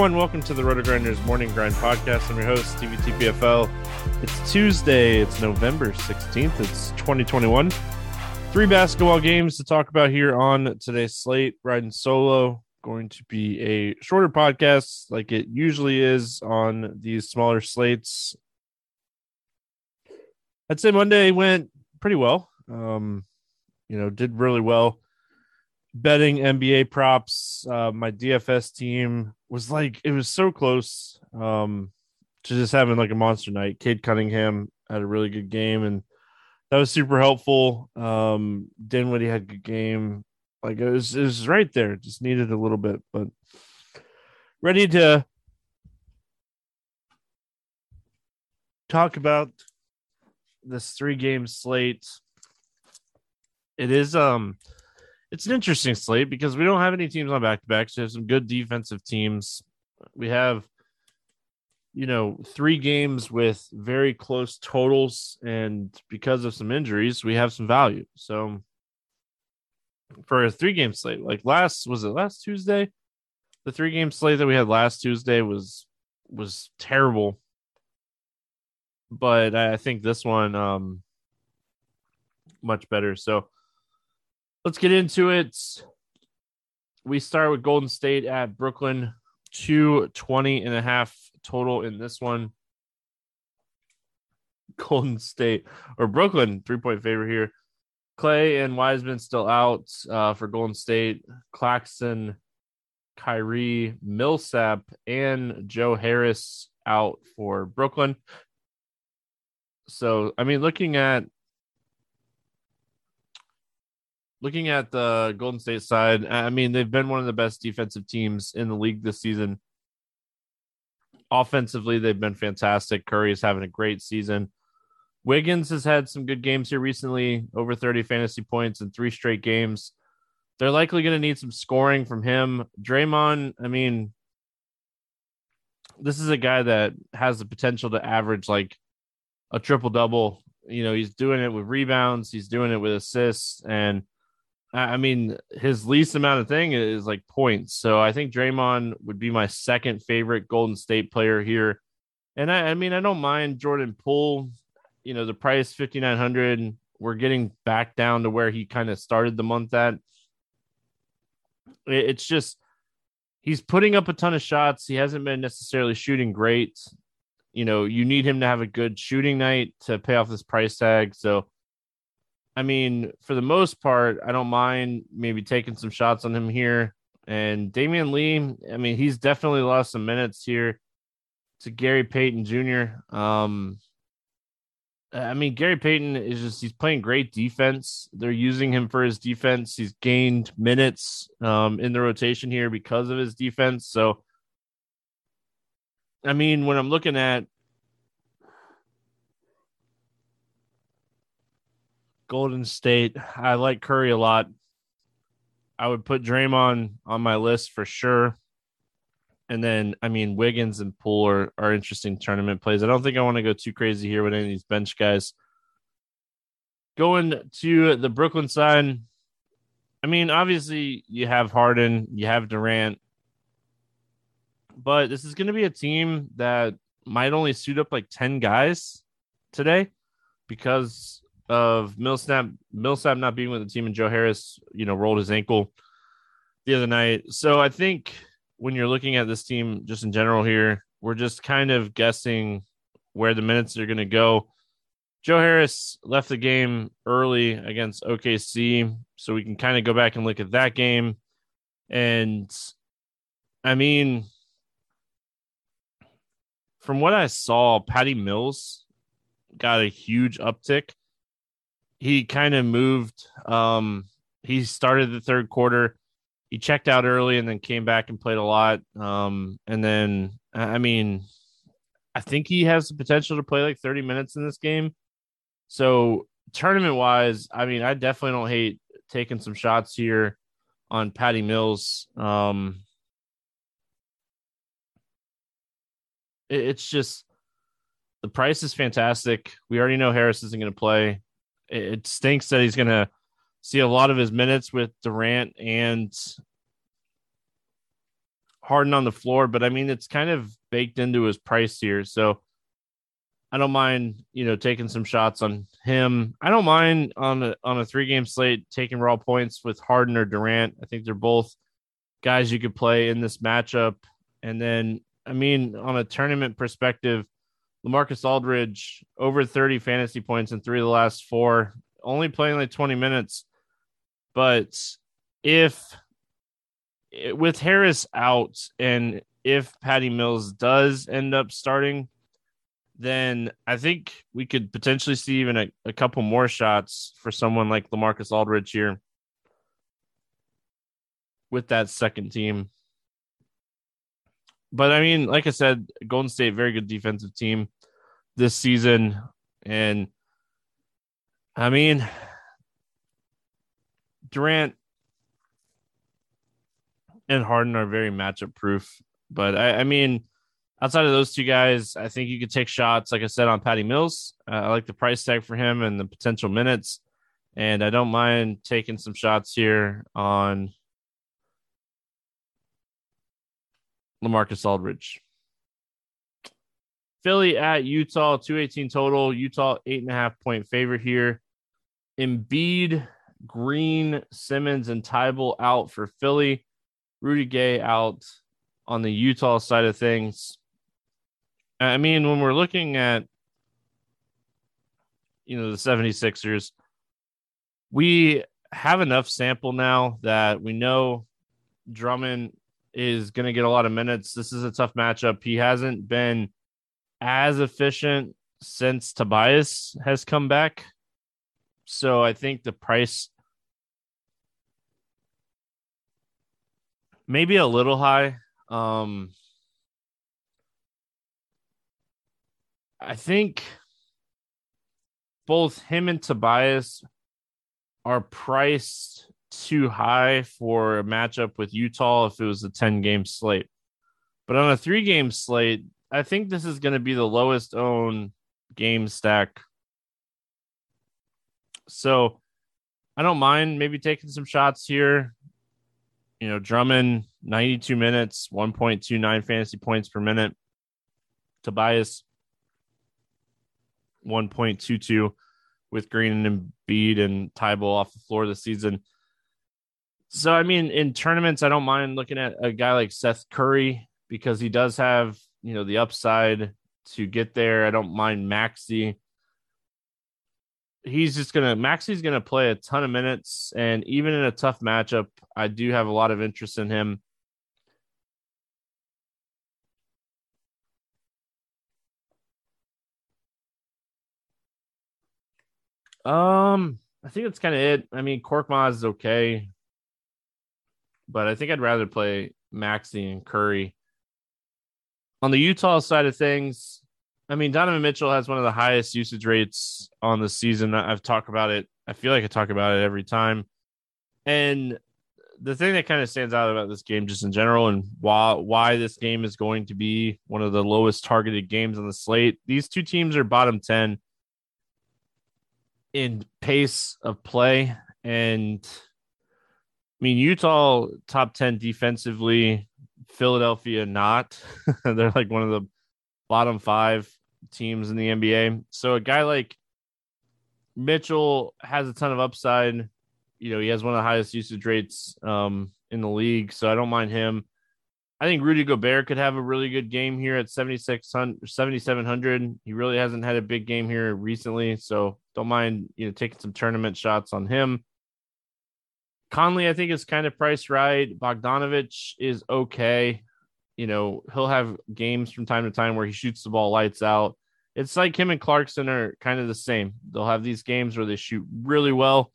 Everyone, welcome to the RotoGrinders Morning Grind Podcast. I'm your host, Stevie TPFL. It's Tuesday, it's November 16th, it's 2021. Three basketball games to talk about here on today's slate. Riding solo, going to be a shorter podcast like it usually is on these smaller slates. I'd say Monday went pretty well. Um, you know, did really well betting NBA props. Uh, my DFS team was like it was so close um, to just having like a monster night. Cade Cunningham had a really good game, and that was super helpful. Um, Dinwiddie had a good game. Like it was, it was right there. Just needed a little bit, but ready to talk about this three game slate. It is um it's an interesting slate because we don't have any teams on back to backs. We have some good defensive teams. We have, you know, three games with very close totals, and because of some injuries, we have some value. So, for a three game slate, like last was it last Tuesday? The three game slate that we had last Tuesday was was terrible, but I think this one um much better. So let's get into it. We start with Golden State at Brooklyn, 220 and a half total in this one. Golden State or Brooklyn, three point favor here. Clay and Wiseman still out uh, for Golden State. Claxton, Kyrie, Millsap, and Joe Harris out for Brooklyn. So, I mean, looking at looking at the Golden State side, I mean, they've been one of the best defensive teams in the league this season. Offensively, they've been fantastic. Curry is having a great season. Wiggins has had some good games here recently, over 30 fantasy points in three straight games. They're likely going to need some scoring from him. Draymond, I mean, this is a guy that has the potential to average like a triple double. You know, he's doing it with rebounds, he's doing it with assists, and I mean, his least amount of thing is like points. So I think Draymond would be my second favorite Golden State player here. And I, I mean, I don't mind Jordan Poole. You know, the price fifty nine hundred. We're getting back down to where he kind of started the month at. It's just he's putting up a ton of shots. He hasn't been necessarily shooting great. You know, you need him to have a good shooting night to pay off this price tag. So I mean, for the most part, I don't mind maybe taking some shots on him here. And Damion Lee, I mean, he's definitely lost some minutes here to Gary Payton Jr. Um, I mean, Gary Payton is just he's playing great defense. They're using him for his defense. He's gained minutes um, in the rotation here because of his defense. So, I mean, when I'm looking at Golden State. I like Curry a lot. I would put Draymond on my list for sure. And then, I mean, Wiggins and Poole are, are interesting tournament plays. I don't think I want to go too crazy here with any of these bench guys. Going to the Brooklyn side, I mean, obviously, you have Harden, you have Durant, but this is going to be a team that might only suit up like 10 guys today because of Millsap Millsap not being with the team and Joe Harris, you know, rolled his ankle the other night. So I think when you're looking at this team just in general here, we're just kind of guessing where the minutes are going to go. Joe Harris left the game early against OKC, so we can kind of go back and look at that game. And I mean, from what I saw, Patty Mills got a huge uptick he kind of moved. Um, he started the third quarter. He checked out early and then came back and played a lot. Um, and then, I mean, I think he has the potential to play like 30 minutes in this game. So, tournament wise, I mean, I definitely don't hate taking some shots here on Patty Mills. Um, it, it's just the price is fantastic. We already know Harris isn't going to play it stinks that he's going to see a lot of his minutes with Durant and Harden on the floor, but I mean it's kind of baked into his price here, so I don't mind you know taking some shots on him. I don't mind on a on a three game slate taking raw points with Harden or Durant. I think they're both guys you could play in this matchup, and then I mean on a tournament perspective. Lamarcus Aldridge over 30 fantasy points in three of the last four, only playing like 20 minutes. But if with Harris out and if Patty Mills does end up starting, then I think we could potentially see even a, a couple more shots for someone like Lamarcus Aldridge here with that second team but I mean, like I said, Golden State, very good defensive team this season. And I mean, Durant and Harden are very matchup proof. But I, I, mean, outside of those two guys, I think you could take shots, like I said, on Patty Mills. Uh, I like the price tag for him and the potential minutes. And I don't mind taking some shots here on Lamarcus Aldridge. Philly at Utah, 218 total. Utah, eight and a half point favorite here. Embiid, Green, Simmons, and Thybulle out for Philly. Rudy Gay out on the Utah side of things. I mean, when we're looking at, you know, the 76ers, we have enough sample now that we know Drummond is going to get a lot of minutes. This is a tough matchup. He hasn't been as efficient since Tobias has come back. So I think the price maybe a little high. Um I think both him and Tobias are priced too high for a matchup with Utah if it was a 10 game slate. But on a three game slate, I think this is going to be the lowest owned game stack. So I don't mind maybe taking some shots here. You know, Drummond, 92 minutes, 1.29 fantasy points per minute. Tobias, 1.22 with Green and Embiid and Thybulle off the floor this season. So, I mean, in tournaments, I don't mind looking at a guy like Seth Curry because he does have, you know, the upside to get there. I don't mind Maxey. He's just gonna Maxey's gonna play a ton of minutes, and even in a tough matchup, I do have a lot of interest in him. Um, I think that's kind of it. I mean, Korkmaz is okay, but I think I'd rather play Maxey and Curry. On the Utah side of things, I mean, Donovan Mitchell has one of the highest usage rates on the season. I've talked about it. I feel like I talk about it every time. And the thing that kind of stands out about this game, just in general, and why why this game is going to be one of the lowest targeted games on the slate. These two teams are bottom ten in pace of play, and I mean Utah top ten defensively. Philadelphia not. They're like one of the bottom five teams in the NBA. So a guy like Mitchell has a ton of upside. You know, he has one of the highest usage rates um, in the league, so I don't mind him. I think Rudy Gobert could have a really good game here at 7600 7700. He really hasn't had a big game here recently, so don't mind, you know, taking some tournament shots on him. Conley, I think, is kind of priced right. Bogdanovich is okay. You know, he'll have games from time to time where he shoots the ball lights out. It's like him and Clarkson are kind of the same. They'll have these games where they shoot really well.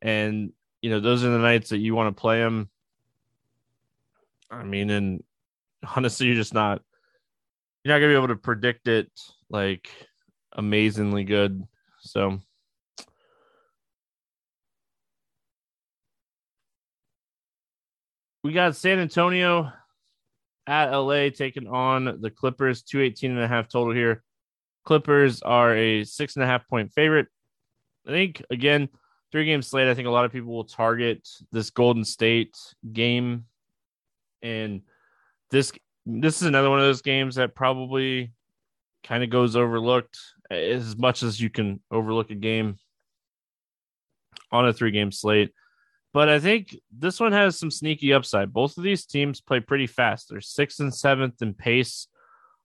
And, you know, those are the nights that you want to play them. I mean, and honestly, you're just not, you're not going to be able to predict it like amazingly good. So, we got San Antonio at LA taking on the Clippers, 218 and a half total here. Clippers are a six and a half point favorite. I think, again, three game slate. I think a lot of people will target this Golden State game. And this this is another one of those games that probably kind of goes overlooked as much as you can overlook a game on a three game slate. But I think this one has some sneaky upside. Both of these teams play pretty fast. They're sixth and seventh in pace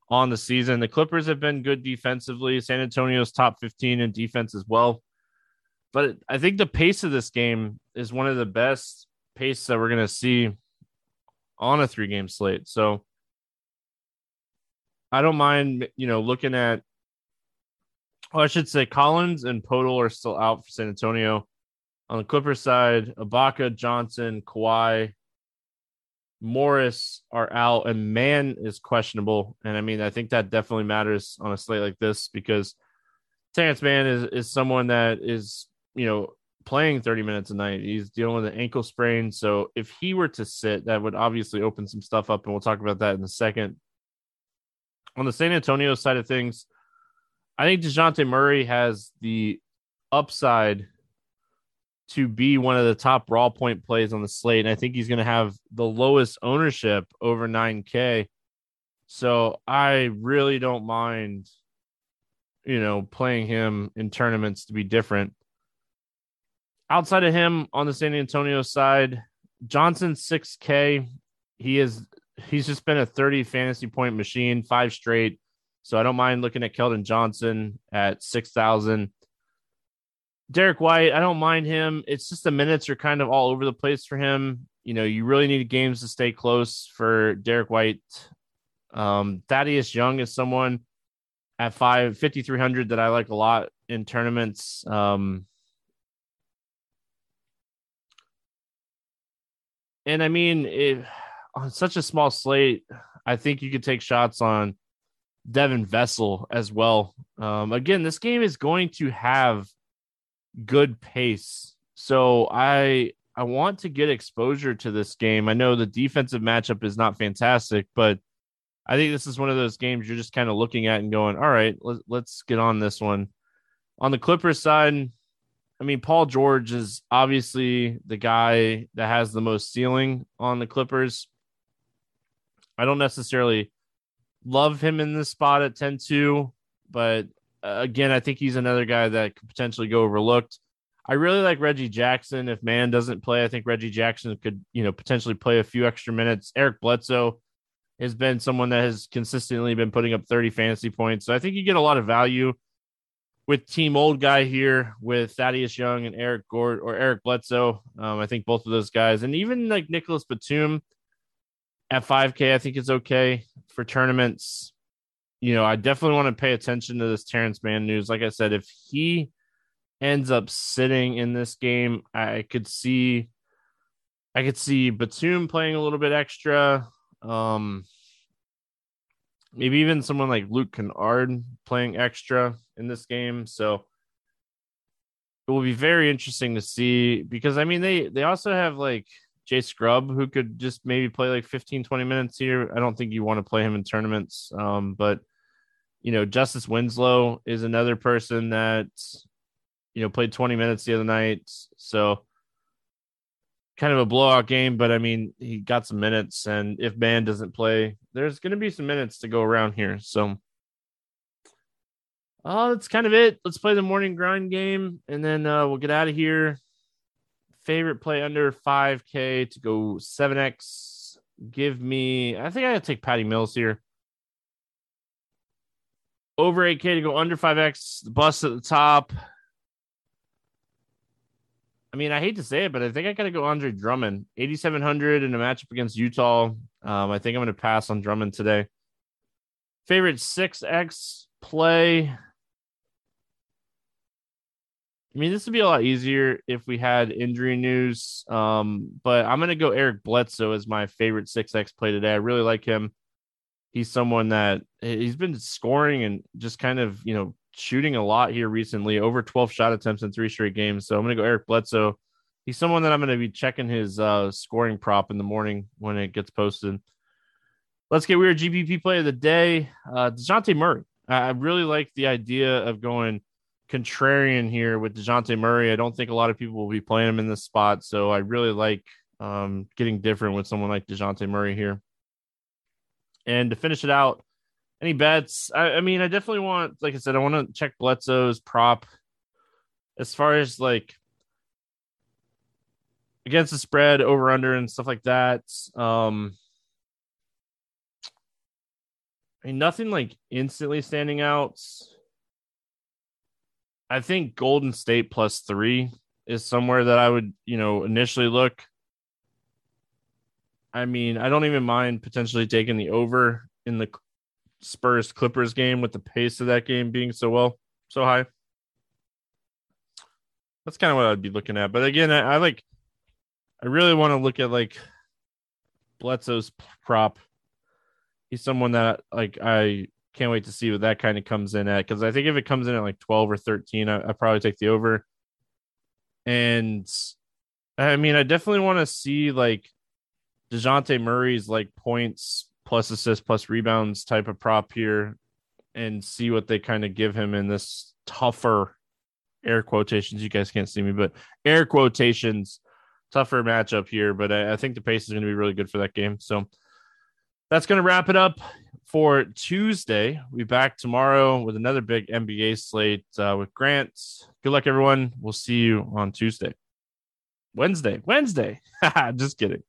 on the season. The Clippers have been good defensively. San Antonio's top 15 in defense as well. But I think the pace of this game is one of the best pace that we're going to see on a three game slate. So I don't mind, you know, looking at, well, I should say Collins and Poeltl are still out for San Antonio. On the Clippers side, Ibaka, Johnson, Kawhi, Morris are out, and Mann is questionable. And I mean, I think that definitely matters on a slate like this because Terrence Mann is is someone that is you know playing 30 minutes a night. He's dealing with an ankle sprain. So if he were to sit, that would obviously open some stuff up, and we'll talk about that in a second. On the San Antonio side of things, I think DeJounte Murray has the upside to be one of the top raw point plays on the slate. And I think he's going to have the lowest ownership over 9K. So I really don't mind, you know, playing him in tournaments to be different. Outside of him on the San Antonio side, Johnson 6K. He is he's just been a 30 fantasy point machine, five straight. So I don't mind looking at Keldon Johnson at 6,000. Derrick White, I don't mind him. It's just the minutes are kind of all over the place for him. You know, you really need games to stay close for Derrick White. Um, Thaddeus Young is someone at five fifty three hundred that I like a lot in tournaments. Um, and I mean, it, on such a small slate, I think you could take shots on Devin Vassell as well. Um, again, this game is going to have good pace. So I I want to get exposure to this game. I know the defensive matchup is not fantastic, but I think this is one of those games you're just kind of looking at and going, all right, let, let's get on this one. On the Clippers side, I mean, Paul George is obviously the guy that has the most ceiling on the Clippers. I don't necessarily love him in this spot at 10 2, but again, I think he's another guy that could potentially go overlooked. I really like Reggie Jackson. If Mann doesn't play, I think Reggie Jackson could, you know, potentially play a few extra minutes. Eric Bledsoe has been someone that has consistently been putting up 30 fantasy points. So I think you get a lot of value with team old guy here with Thaddeus Young and Eric Gord or Eric Bledsoe. Um, I think both of those guys, and even like Nicolas Batum at 5K, I think is okay for tournaments. You know, I definitely want to pay attention to this Terrence Mann news. Like I said, if he ends up sitting in this game, I could see I could see Batum playing a little bit extra. Um, maybe even someone like Luke Kennard playing extra in this game. So it will be very interesting to see because I mean they they also have like Jay Scrubb, who could just maybe play like 15 20 minutes here. I don't think you want to play him in tournaments um but you know Justice Winslow is another person that you know played 20 minutes the other night. So kind of a blowout game, but I mean, he got some minutes, and if Mann doesn't play, there's going to be some minutes to go around here. So, oh, that's kind of it. Let's play the morning grind game, and then uh, we'll get out of here. Favorite play under 5K to go 7X. Give me, I think I take Patty Mills here. Over 8K to go under 5X. The bus at the top. I mean, I hate to say it, but I think I got to go Andre Drummond, 8,700 in a matchup against Utah. Um, I think I'm going to pass on Drummond today. Favorite 6X play. I mean, this would be a lot easier if we had injury news. Um, but I'm going to go Eric Bledsoe as my favorite 6X play today. I really like him. He's someone that he's been scoring and just kind of, you know, shooting a lot here recently, over 12 shot attempts in three straight games. So I'm going to go Eric Bledsoe. He's someone that I'm going to be checking his uh, scoring prop in the morning when it gets posted. Let's get weird GPP play of the day. Uh, DeJounte Murray. I really like the idea of going contrarian here with DeJounte Murray. I don't think a lot of people will be playing him in this spot. So I really like um, getting different with someone like DeJounte Murray here. And to finish it out, any bets? I, I mean, I definitely want, like I said, I want to check Bledsoe's prop as far as like against the spread, over under, and stuff like that. Um, I mean, nothing like instantly standing out. I think Golden State plus three is somewhere that I would, you know, initially look. I mean, I don't even mind potentially taking the over in the Spurs Clippers game with the pace of that game being so well, so high. That's kind of what I'd be looking at. But again, I, I like, I really want to look at like Bledsoe's prop. He's someone that like I can't wait to see what that kind of comes in at because I think if it comes in at like 12 or 13, I, I probably take the over. And I mean, I definitely want to see like DeJounte Murray's like points plus assists plus rebounds type of prop here and see what they kind of give him in this tougher air quotations. You guys can't see me, but air quotations, tougher matchup here. But I, I think the pace is going to be really good for that game. So that's going to wrap it up for Tuesday. Be back tomorrow with another big NBA slate uh, with Grant. Good luck, everyone. We'll see you on Tuesday. Wednesday. Wednesday. Just kidding.